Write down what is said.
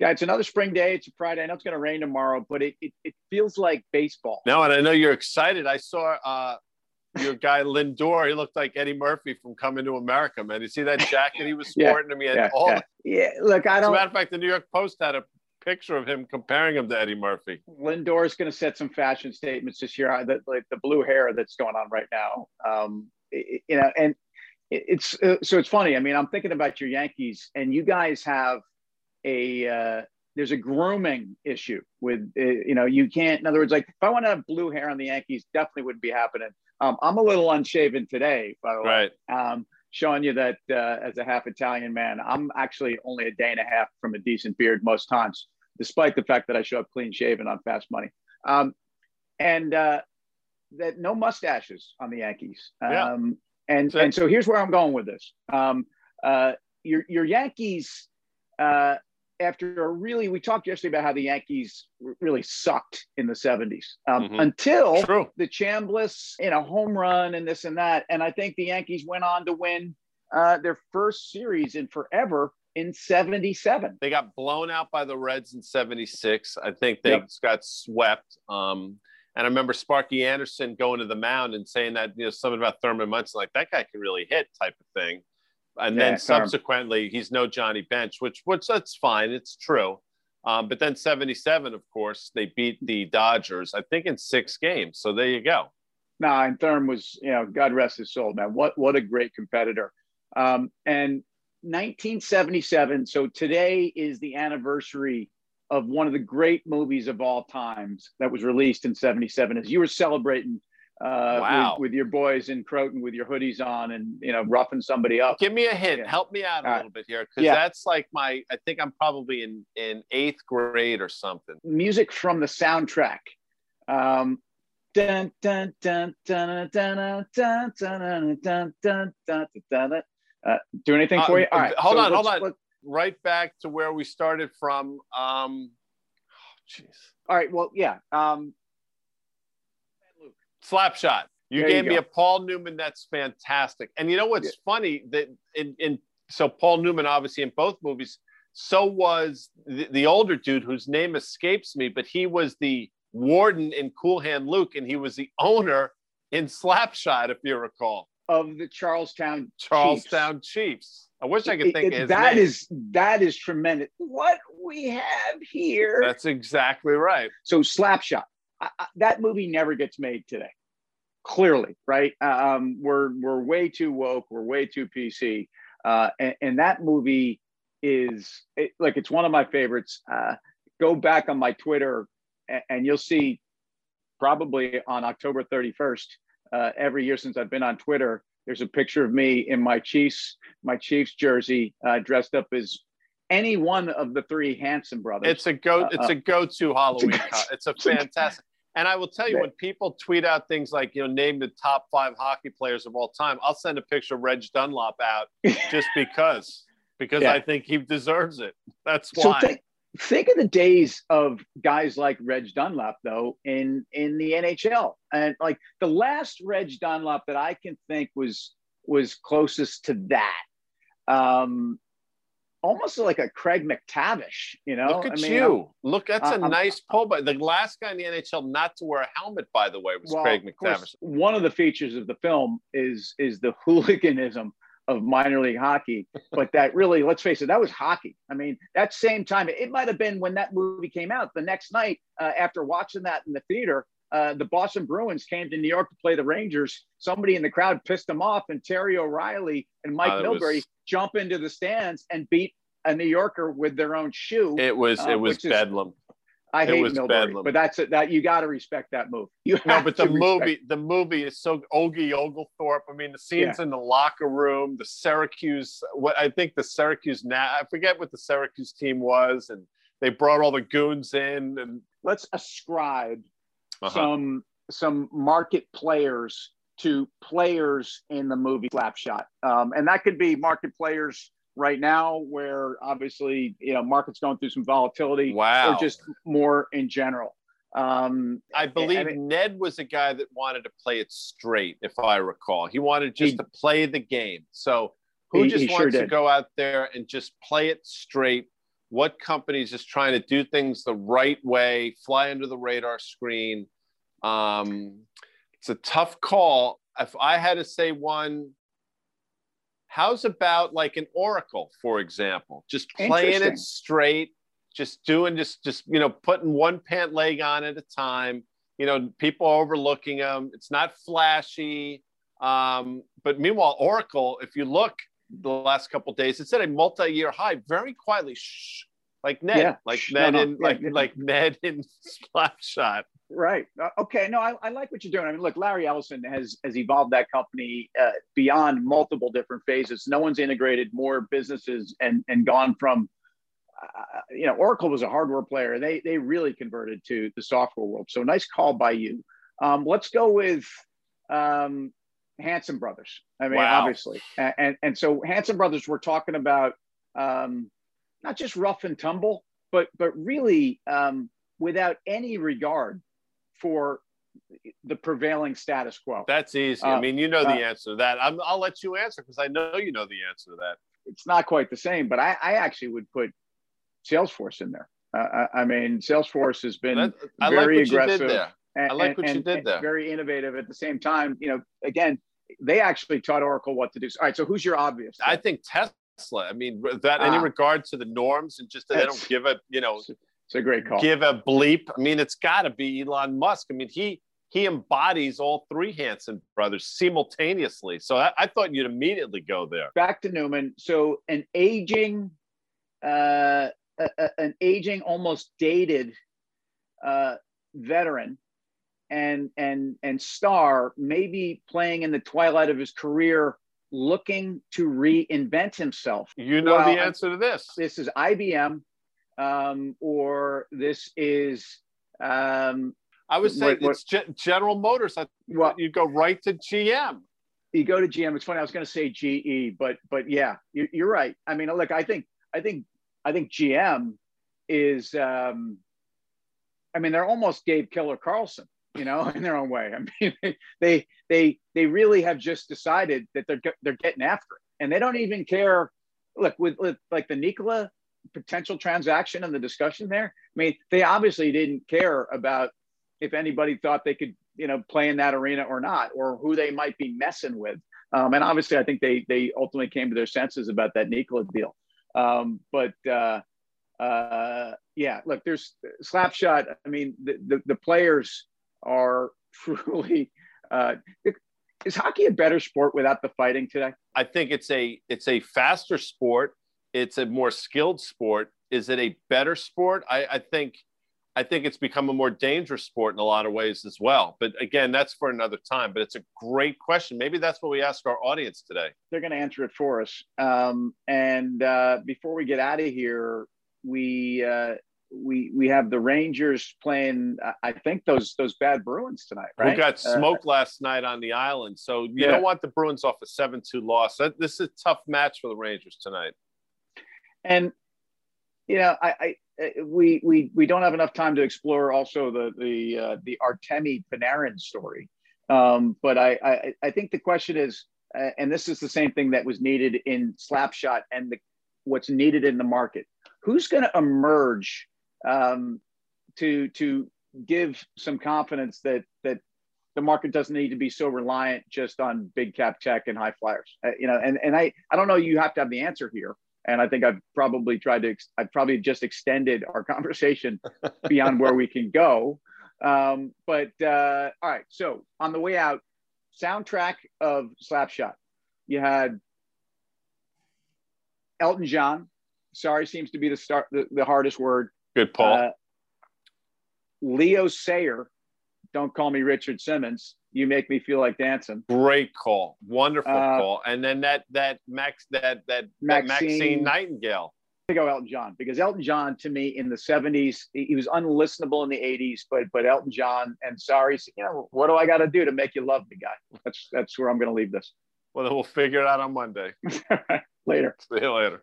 Yeah, it's another spring day. It's a Friday. I know it's going to rain tomorrow, but it, it, it feels like baseball. No, and I know you're excited. I saw uh, your guy Lindor. He looked like Eddie Murphy from Coming to America, man. You see that jacket he was sporting? yeah, I mean, he yeah, all. Yeah. yeah. look, I don't. As a matter of fact, the New York Post had a picture of him comparing him to Eddie Murphy. Lindor is going to set some fashion statements this year. That like the blue hair that's going on right now. Um, it- you know, and it's uh, so it's funny. I mean, I'm thinking about your Yankees, and you guys have a uh, there's a grooming issue with uh, you know you can't. In other words, like if I want to have blue hair on the Yankees, definitely wouldn't be happening. Um, I'm a little unshaven today, by the way. Right. Um, showing you that uh, as a half Italian man, I'm actually only a day and a half from a decent beard most times, despite the fact that I show up clean shaven on Fast Money. Um, and uh, that no mustaches on the Yankees. Yeah. Um, and So- and so here's where I'm going with this. Um, uh, your your Yankees. After a really, we talked yesterday about how the Yankees really sucked in the 70s um, Mhm. until True. the Chambliss, in a home run and this and that. And I think the Yankees went on to win uh, their first series in forever in 77. They got blown out by the Reds in 76. I think they Yep. got swept. Um, and I remember Sparky Anderson going to the mound and saying that, you know, something about Thurman Munson, like that guy can really hit type of thing. And Yeah, then subsequently, he's no Johnny Bench, which, which that's fine. It's true. Um, but then 77, of course, they beat the Dodgers, I think in six games. So there you go. Nah, and Thurm was, you know, God rest his soul, man. What what a great competitor. Um, and 1977. So today is the anniversary of one of the great movies of all times that was released in 77. As you were celebrating uh, Wow. with, with your boys in Croton with your hoodies on and you know roughing somebody up. Give me a hint. Yeah. Help me out a All right. little bit here. Because Yeah. that's like my, I think I'm probably in, in eighth grade or something. music from the soundtrack. Um, dun, dun, dun, dun, dun, dun, dun, dun, dun, dun, dun. Uh, do anything Uh, for you? All right. hold so on, hold let's- on. right back to where we started from. Um, oh, jeez, All right. Well, yeah. Um, Slapshot. You There you gave me a Paul Newman. That's fantastic. And you know what's funny that in, in so Paul Newman obviously in both movies. So was the, the older dude whose name escapes me, but he was the warden in Cool Hand Luke, and he was the owner in Slapshot, if you recall, of the Charlestown Charlestown Chiefs. I wish I could It- think it- of his that is that is tremendous. What we have here. That's exactly right. so Slapshot. I, I, that movie never gets made today. Clearly, right? Um, we're we're way too woke. We're way too PC. Uh, and, and that movie is it, like it's one of my favorites. Uh, go back on my Twitter, and, and you'll see probably on October 31st uh, every year since I've been on Twitter. There's a picture of me in my Chiefs my Chiefs jersey, uh, dressed up as any one of the three Hanson brothers. It's a go. Uh, It's a go-to Halloween. It's a it's a- fantastic. And I will tell you, when people tweet out things like, you know, name the top five hockey players of all time, I'll send a picture of Reg Dunlop out just because, because Yeah. I think he deserves it. That's So why. think, think of the days of guys like Reg Dunlop, though, in in the NHL, and like the last Reg Dunlop that I can think was was closest to that, um, almost like a Craig MacTavish. You know, Look at I mean, you. Look, that's a I'm- nice pull. But the last guy in the NHL not to wear a helmet, by the way, was well, Craig of course, MacTavish. One of the features of the film is is the hooliganism of minor league hockey, but that really, let's face it, that was hockey. I mean, that same time, it might have been when that movie came out. The next night, uh, after watching that in the theater, uh, the Boston Bruins came to New York to play the Rangers. Somebody in the crowd pissed them off, and Terry O'Reilly and Mike Oh, that was- Milbury jump into the stands and beat a New Yorker with their own shoe. It was Uh, it was which is- bedlam. I it hate Milbury, bedlam. but that's it. That you got to respect that move. You No, but the movie, the movie is so Ogie Ogilthorpe. I mean, the scenes in the locker room, the Syracuse. What I think the Syracuse now, I forget what the Syracuse team was, and they brought all the goons in, and let's ascribe Uh-huh. some some market players to players in the movie Slapshot, um, and that could be market players right now, where obviously you know market's going through some volatility, wow. or just more in general. Um, I believe it- Ned was a guy that wanted to play it straight, if I recall. He wanted just He- to play the game. So who He- just he sure wants to did. go out there and just play it straight, what companies just trying to do things the right way, fly under the radar screen. Um, it's a tough call. If I had to say one, how's about like an Oracle, for example, just playing it straight, just doing just just you know putting one pant leg on at a time. You know, people overlooking them. It's not flashy. Um, but meanwhile, Oracle, if you look the last couple days, it's at a multi-year high, very quietly, shh, like Ned, yeah. like Ned no, in no, like yeah. like Ned in Slapshot. Right. Uh, okay. No, I, I, like what you're doing. I mean, look, Larry Ellison has has evolved that company uh, beyond multiple different phases. No one's integrated more businesses and and gone from, uh, you know, Oracle was a hardware player. They they really converted to the software world. So nice call by you. Um, let's go with um, Hanson Brothers. I mean, wow. obviously, and, and, and so Hanson Brothers. We're talking about um, not just rough and tumble, but but really um, without any regard for the prevailing status quo. That's easy. Uh, I mean, you know the uh, answer to that. i will let you answer because I know you know the answer to that. It's not quite the same, but I, I actually would put Salesforce in there. Uh, I, I, mean, Salesforce has been that, very like aggressive. And, I like what and, you did there. Very innovative at the same time. You know, again, they actually taught Oracle what to do. All right, so who's your obvious? I think Tesla. I mean, that any ah. regard to the norms and just that they don't give a you know it's a great call. Give a bleep. I mean, it's got to be Elon Musk. I mean, he he embodies all three Hanson brothers simultaneously. So I, I thought you'd immediately go there. Back to Newman. So an aging, uh, a, a, an aging, almost dated uh, veteran, and and and star, maybe playing in the twilight of his career, looking to reinvent himself. You know well, the answer to this. This is IBM um, or this is. Um, I would say what, what, it's G- General Motors. I, well, you go right to GM. You go to GM. It's funny. I was going to say GE, but but yeah, you, are right. I mean, look, I think I think I think GM is. Um, I mean, they're almost Dave Killer Carlson, you know, in their own way. I mean, they they they really have just decided that they're they're getting after it, and they don't even care. Look, with, with like the Nikola potential transaction and the discussion there. I mean, they obviously didn't care about if anybody thought they could, you know, play in that arena or not, or who they might be messing with. Um, and obviously, I think they they ultimately came to their senses about that Nikola deal. Um, but uh, uh, yeah, look, there's Slapshot. I mean, the, the, the players are truly. Uh, is hockey a better sport without the fighting today? I think it's a it's a faster sport it's a more skilled sport. Is it a better sport? I, I think I think it's become a more dangerous sport in a lot of ways as well. But again, that's for another time. But it's a great question. Maybe that's what we ask our audience today. They're going to answer it for us. Um, and uh, before we get out of here, we uh, we we have the Rangers playing. I think those those bad Bruins tonight. Right? We got uh, smoked uh, last night on the island, so you yeah. don't want the Bruins off a seven two loss. This is a tough match for the Rangers tonight. And you know, I, I we we we don't have enough time to explore also the the uh, the Artemi Panarin story. Um, but I, I I think the question is, uh, and this is the same thing that was needed in Slapshot and the, what's needed in the market. Who's going to emerge um, to to give some confidence that that the market doesn't need to be so reliant just on big cap tech and high flyers. Uh, you know, and and I I don't know. You have to have the answer here and I think I've probably tried to, I've probably just extended our conversation beyond where we can go. Um, but uh, all right, so on the way out, soundtrack of Slapshot, you had Elton John. Sorry seems to be the start, the, the hardest word. Good, Paul. Uh, Leo Sayer, Don't Call Me Richard Simmons you make me feel like dancing. Great call, wonderful uh, call. And then that that Max that that Maxine, that Maxine Nightingale. I go Elton John because Elton John to me in the 70s he was unlistenable in the 80s but but Elton John and sorry you know what do I got to do to make you love me guy that's that's where I'm going to leave this well then we'll figure it out on Monday later see you later